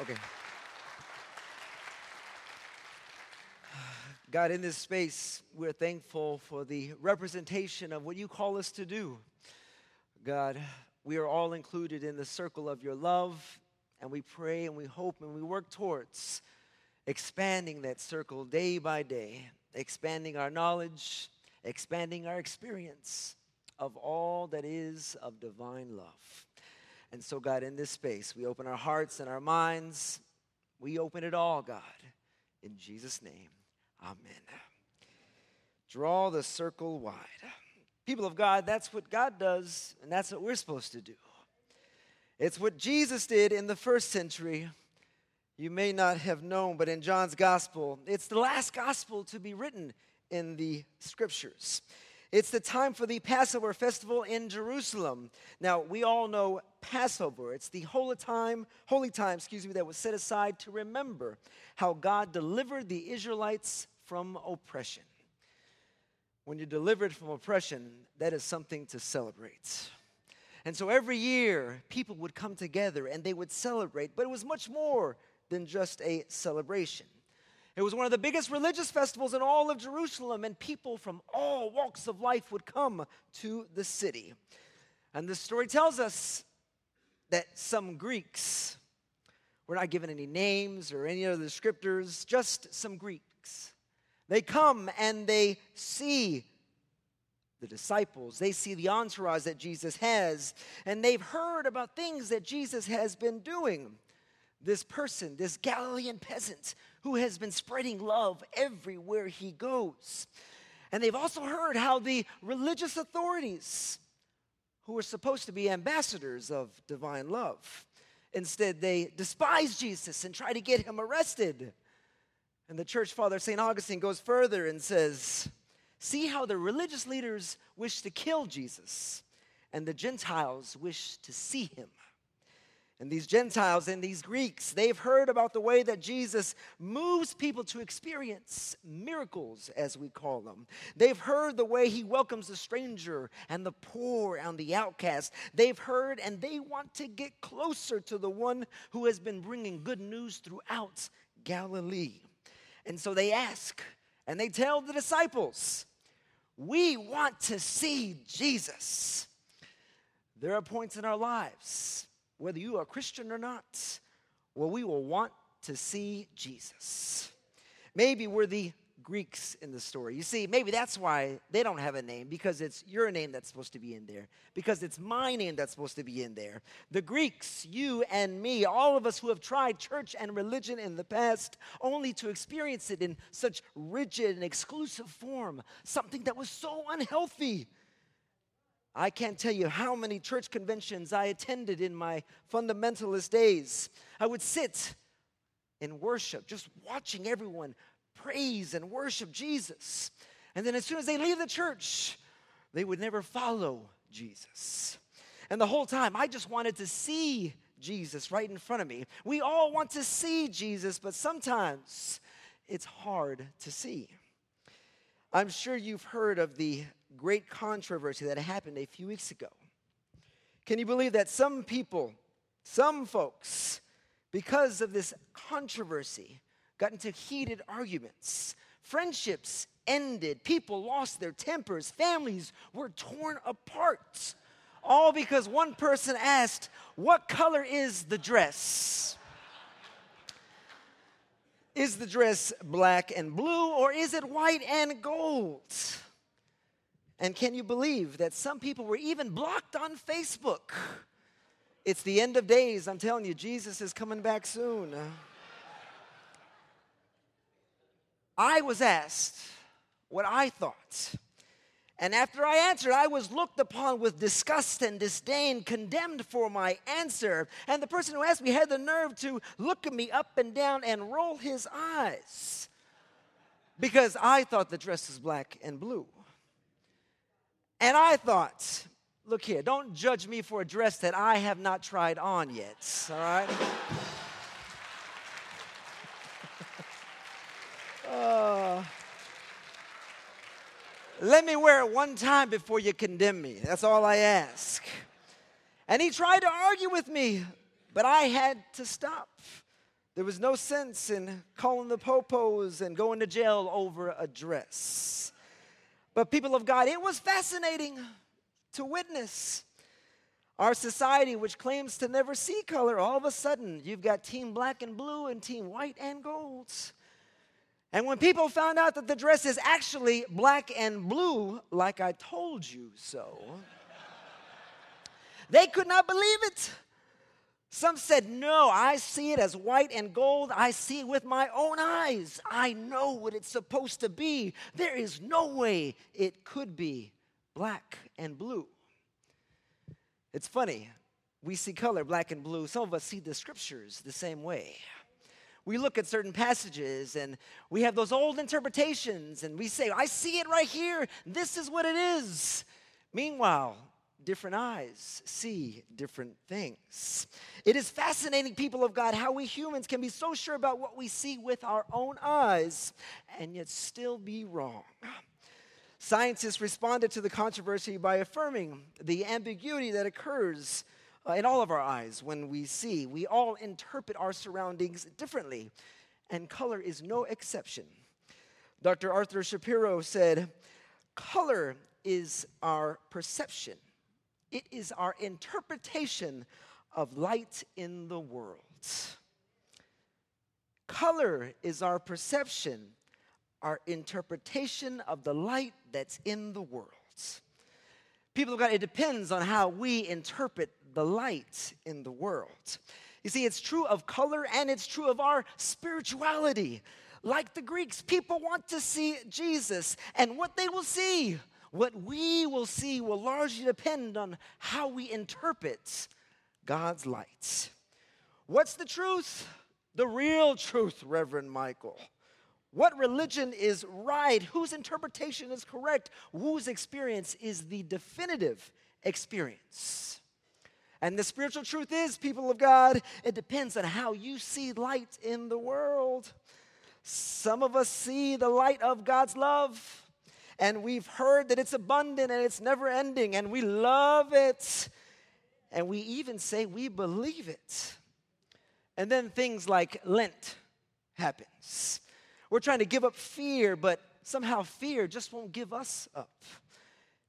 Okay. God, in this space, we're thankful for the representation of what you call us to do. God, we are all included in the circle of your love, and we pray and we hope and we work towards expanding that circle day by day, expanding our knowledge, expanding our experience of all that is of divine love. And so, God, in this space, we open our hearts and our minds. We open it all, God. In Jesus' name, amen. Draw the circle wide. People of God, that's what God does, and that's what we're supposed to do. It's what Jesus did in the first century. You may not have known, but in John's gospel, it's the last gospel to be written in the scriptures. It's the time for the Passover festival in Jerusalem. Now, we all know Passover. It's the holy time, holy time, excuse me, that was set aside to remember how God delivered the Israelites from oppression. When you're delivered from oppression, that is something to celebrate. And so every year, people would come together and they would celebrate, but it was much more than just a celebration. It was one of the biggest religious festivals in all of Jerusalem, and people from all walks of life would come to the city. And the story tells us that some Greeks, we're not given any names or any other descriptors, just some Greeks, they come and they see the disciples. They see the entourage that Jesus has, and they've heard about things that Jesus has been doing. This person, this Galilean peasant, who has been spreading love everywhere he goes. And they've also heard how the religious authorities, who are supposed to be ambassadors of divine love, instead they despise Jesus and try to get him arrested. And the church father, St. Augustine, goes further and says, See how the religious leaders wish to kill Jesus, and the Gentiles wish to see him. And these Gentiles and these Greeks, they've heard about the way that Jesus moves people to experience miracles, as we call them. They've heard the way he welcomes the stranger and the poor and the outcast. They've heard and they want to get closer to the one who has been bringing good news throughout Galilee. And so they ask and they tell the disciples, We want to see Jesus. There are points in our lives whether you are Christian or not, well, we will want to see Jesus. Maybe we're the Greeks in the story. You see, maybe that's why they don't have a name because it's your name that's supposed to be in there, because it's my name that's supposed to be in there. The Greeks, you and me, all of us who have tried church and religion in the past only to experience it in such rigid and exclusive form, something that was so unhealthy I can't tell you how many church conventions I attended in my fundamentalist days. I would sit in worship, just watching everyone praise and worship Jesus. And then as soon as they leave the church, they would never follow Jesus. And the whole time, I just wanted to see Jesus right in front of me. We all want to see Jesus, but sometimes it's hard to see. I'm sure you've heard of the great controversy that happened a few weeks ago. Can you believe that some people, some folks, because of this controversy, got into heated arguments? Friendships ended, people lost their tempers, families were torn apart. All because one person asked, What color is the dress? Is the dress black and blue or is it white and gold? And can you believe that some people were even blocked on Facebook? It's the end of days. I'm telling you, Jesus is coming back soon. I was asked what I thought. And after I answered, I was looked upon with disgust and disdain, condemned for my answer. And the person who asked me had the nerve to look at me up and down and roll his eyes because I thought the dress was black and blue. And I thought, look here, don't judge me for a dress that I have not tried on yet, all right? uh, let me wear it one time before you condemn me. That's all I ask. And he tried to argue with me, but I had to stop. There was no sense in calling the popos and going to jail over a dress. But, people of God, it was fascinating to witness. Our society, which claims to never see color, all of a sudden you've got team black and blue and team white and gold. And when people found out that the dress is actually black and blue, like I told you so, they could not believe it. Some said, No, I see it as white and gold. I see it with my own eyes. I know what it's supposed to be. There is no way it could be black and blue. It's funny. We see color, black and blue. Some of us see the scriptures the same way we look at certain passages and we have those old interpretations and we say, I see it right here. This is what it is. Meanwhile, different eyes see different things. It is fascinating, people of God, how we humans can be so sure about what we see with our own eyes and yet still be wrong. Scientists responded to the controversy by affirming the ambiguity that occurs uh, in all of our eyes when we see. We all interpret our surroundings differently, and color is no exception. Dr. Arthur Shapiro said, Color is our perception, it is our interpretation of light in the world. Color is our perception, our interpretation of the light that's in the world. People of God, it depends on how we interpret the light in the world. You see, it's true of color and it's true of our spirituality. Like the Greeks, people want to see Jesus, and what they will see, what we will see, will largely depend on how we interpret God's light. What's the truth? The real truth, Reverend Michael. What religion is right? Whose interpretation is correct? Whose experience is the definitive experience? And the spiritual truth is, people of God, it depends on how you see light in the world. Some of us see the light of God's love, and we've heard that it's abundant and it's never ending, and we love it. And we even say we believe it. And then things like Lent happens. We're trying to give up fear, but somehow fear just won't give us up.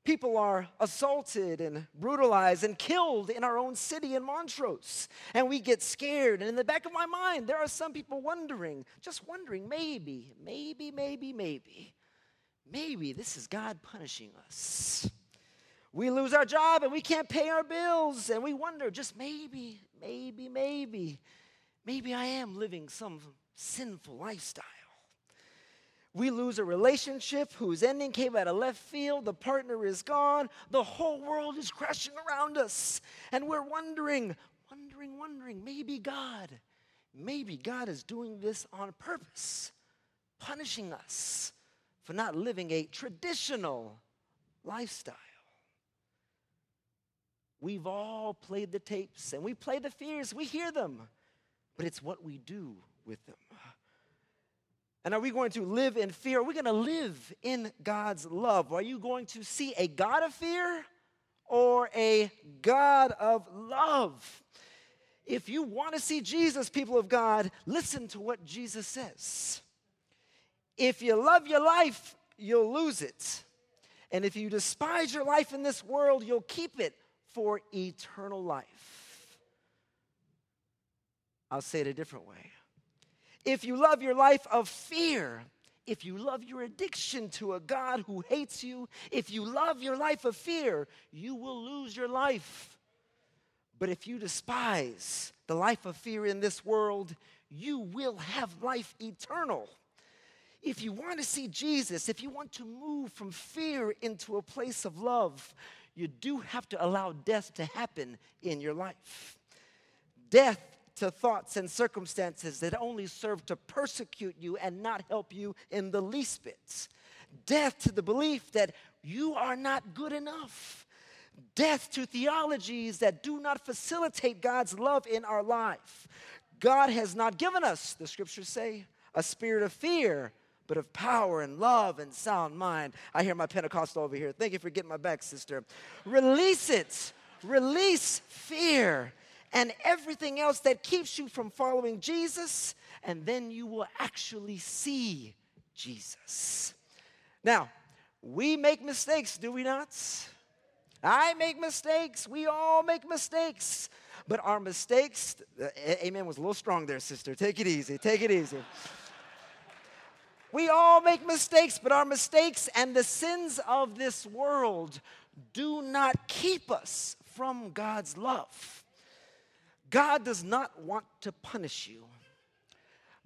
People are assaulted and brutalized and killed in our own city in Montrose. And we get scared. And in the back of my mind, there are some people wondering, just wondering, maybe, maybe, maybe, maybe, maybe this is God punishing us. We lose our job and we can't pay our bills. And we wonder, just maybe, maybe, maybe, maybe I am living some sinful lifestyle. We lose a relationship whose ending came out of left field. The partner is gone. The whole world is crashing around us. And we're wondering, wondering, wondering, maybe God, maybe God is doing this on purpose, punishing us for not living a traditional lifestyle. We've all played the tapes and we play the fears, we hear them, but it's what we do with them. And are we going to live in fear? Are we going to live in God's love? Are you going to see a God of fear or a God of love? If you want to see Jesus, people of God, listen to what Jesus says. If you love your life, you'll lose it. And if you despise your life in this world, you'll keep it for eternal life. I'll say it a different way if you love your life of fear, if you love your addiction to a God who hates you, if you love your life of fear, you will lose your life. But if you despise the life of fear in this world, you will have life eternal. If you want to see Jesus, if you want to move from fear into a place of love, you do have to allow death to happen in your life. Death to thoughts and circumstances that only serve to persecute you and not help you in the least bit. Death to the belief that you are not good enough. Death to theologies that do not facilitate God's love in our life. God has not given us, the scriptures say, a spirit of fear, but of power and love and sound mind. I hear my Pentecostal over here. Thank you for getting my back, sister. Release it. Release fear and everything else that keeps you from following Jesus, and then you will actually see Jesus. Now, we make mistakes, do we not? I make mistakes. We all make mistakes. But our mistakes, amen was a little strong there, sister. Take it easy. Take it easy. We all make mistakes, but our mistakes and the sins of this world do not keep us from God's love. God does not want to punish you.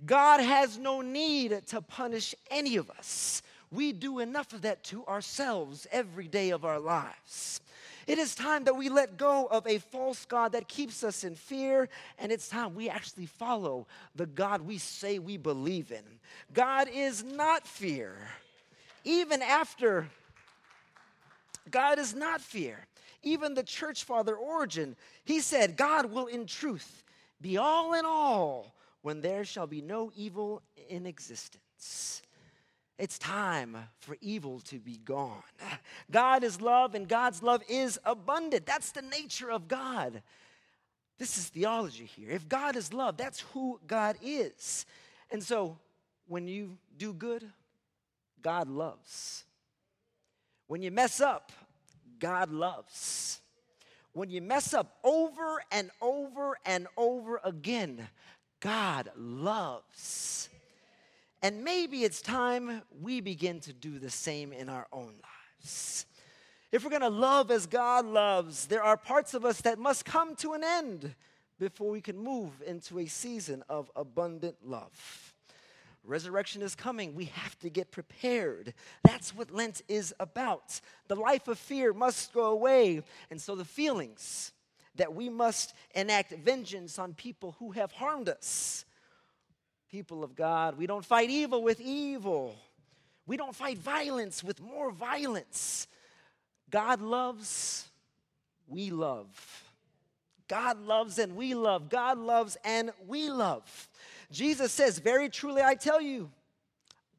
God has no need to punish any of us. We do enough of that to ourselves every day of our lives. It is time that we let go of a false God that keeps us in fear, and it's time we actually follow the God we say we believe in. God is not fear. Even after, God is not fear. Even the church father Origen, he said, God will in truth be all in all when there shall be no evil in existence. It's time for evil to be gone. God is love, and God's love is abundant. That's the nature of God. This is theology here. If God is love, that's who God is. And so, when you do good, God loves. When you mess up, God loves. When you mess up over and over and over again, God loves. And maybe it's time we begin to do the same in our own lives. If we're gonna love as God loves, there are parts of us that must come to an end before we can move into a season of abundant love. Resurrection is coming. We have to get prepared. That's what Lent is about. The life of fear must go away. And so the feelings that we must enact vengeance on people who have harmed us people of God. We don't fight evil with evil. We don't fight violence with more violence. God loves, we love. God loves and we love. God loves and we love. Jesus says, Very truly I tell you,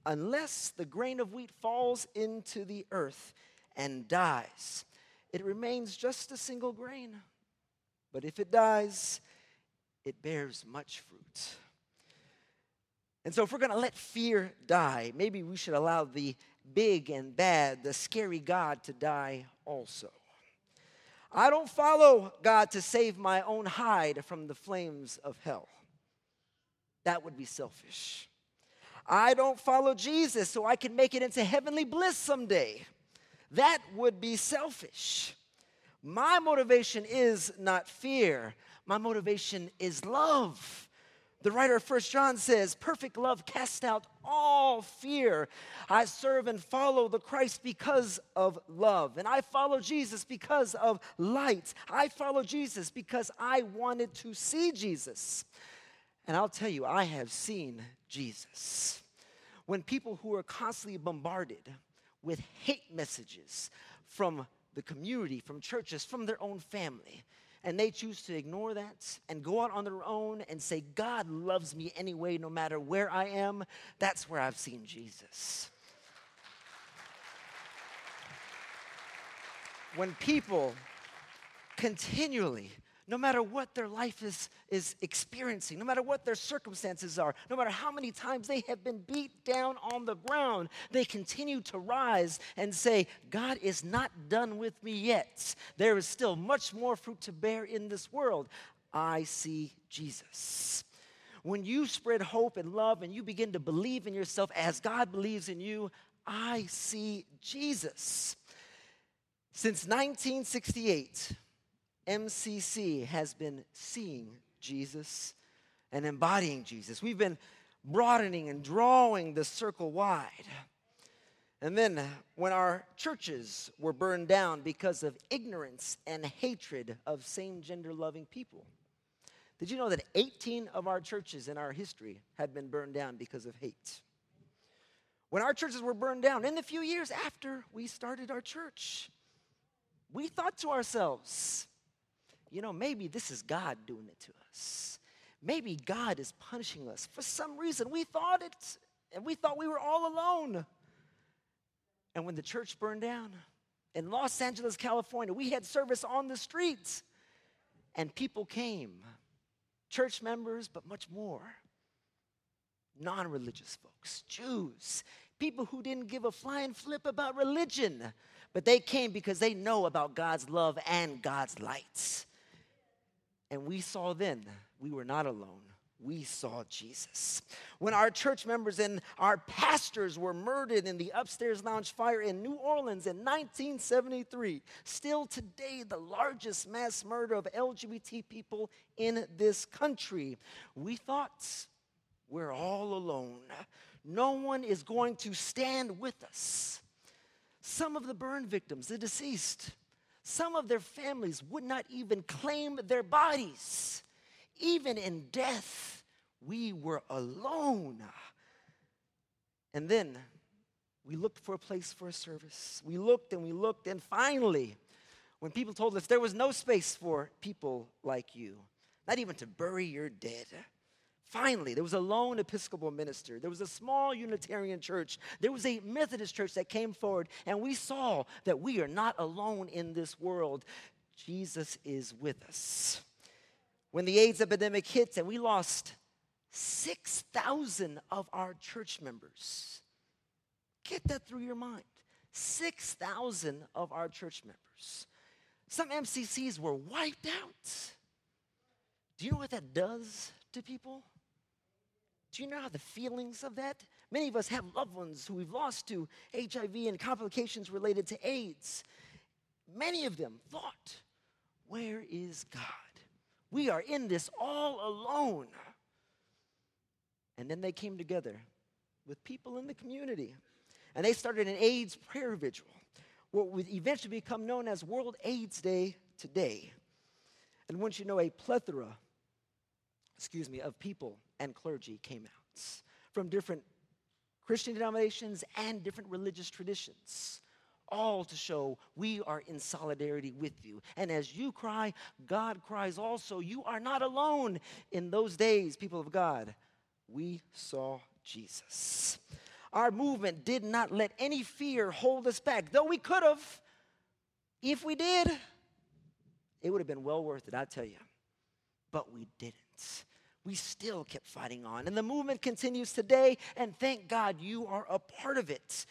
unless the grain of wheat falls into the earth and dies, it remains just a single grain. But if it dies, it bears much fruit. And so, if we're going to let fear die, maybe we should allow the big and bad, the scary God to die also. I don't follow God to save my own hide from the flames of hell. That would be selfish. I don't follow Jesus so I can make it into heavenly bliss someday. That would be selfish. My motivation is not fear, my motivation is love. The writer of First John says, Perfect love casts out all fear. I serve and follow the Christ because of love. And I follow Jesus because of light. I follow Jesus because I wanted to see Jesus. And I'll tell you, I have seen Jesus. When people who are constantly bombarded with hate messages from the community, from churches, from their own family, and they choose to ignore that and go out on their own and say, God loves me anyway, no matter where I am, that's where I've seen Jesus. When people continually no matter what their life is, is experiencing, no matter what their circumstances are, no matter how many times they have been beat down on the ground, they continue to rise and say, God is not done with me yet. There is still much more fruit to bear in this world. I see Jesus. When you spread hope and love and you begin to believe in yourself as God believes in you, I see Jesus. Since 1968, MCC has been seeing Jesus and embodying Jesus. We've been broadening and drawing the circle wide. And then, uh, when our churches were burned down because of ignorance and hatred of same gender loving people, did you know that 18 of our churches in our history have been burned down because of hate? When our churches were burned down, in the few years after we started our church, we thought to ourselves, you know, maybe this is God doing it to us. Maybe God is punishing us. For some reason, we thought it, and we thought we were all alone. And when the church burned down in Los Angeles, California, we had service on the streets. And people came, church members, but much more. Non religious folks, Jews, people who didn't give a flying flip about religion, but they came because they know about God's love and God's lights. And we saw then we were not alone. We saw Jesus. When our church members and our pastors were murdered in the upstairs lounge fire in New Orleans in 1973, still today the largest mass murder of LGBT people in this country, we thought we're all alone. No one is going to stand with us. Some of the burn victims, the deceased, some of their families would not even claim their bodies. Even in death, we were alone. And then we looked for a place for a service. We looked and we looked, and finally, when people told us there was no space for people like you, not even to bury your dead, Finally, there was a lone Episcopal minister. There was a small Unitarian church. There was a Methodist church that came forward, and we saw that we are not alone in this world. Jesus is with us. When the AIDS epidemic hit and we lost 6,000 of our church members, get that through your mind. 6,000 of our church members. Some MCCs were wiped out. Do you know what that does to people? Do you know how the feelings of that? Many of us have loved ones who we've lost to HIV and complications related to AIDS. Many of them thought, Where is God? We are in this all alone. And then they came together with people in the community and they started an AIDS prayer vigil, what would eventually become known as World AIDS Day today. And once you know, a plethora, excuse me, of people and clergy came out from different Christian denominations and different religious traditions, all to show we are in solidarity with you. And as you cry, God cries also. You are not alone in those days, people of God. We saw Jesus. Our movement did not let any fear hold us back, though we could have. If we did, it would have been well worth it, I tell you. But we didn't we still kept fighting on. And the movement continues today, and thank God you are a part of it.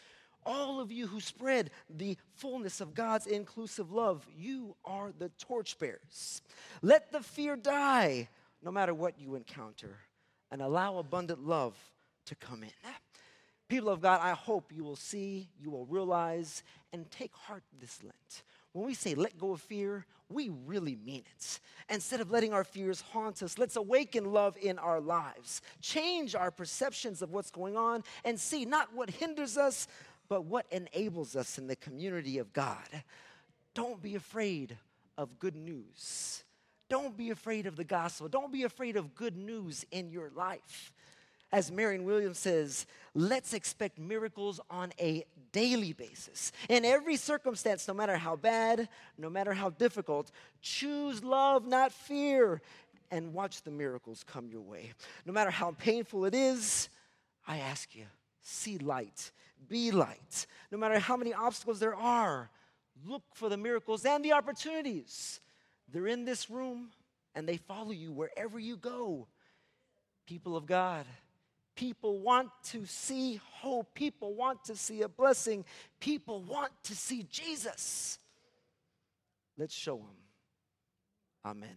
All of you who spread the fullness of God's inclusive love, you are the torchbearers. Let the fear die, no matter what you encounter, and allow abundant love to come in. People of God, I hope you will see, you will realize, and take heart this Lent when we say let go of fear, we really mean it. Instead of letting our fears haunt us, let's awaken love in our lives, change our perceptions of what's going on, and see not what hinders us, but what enables us in the community of God. Don't be afraid of good news. Don't be afraid of the gospel. Don't be afraid of good news in your life. As Marion Williams says, let's expect miracles on a daily basis. In every circumstance, no matter how bad, no matter how difficult, choose love, not fear, and watch the miracles come your way. No matter how painful it is, I ask you, see light, be light. No matter how many obstacles there are, look for the miracles and the opportunities. They're in this room and they follow you wherever you go. People of God. People want to see hope. People want to see a blessing. People want to see Jesus. Let's show them. Amen.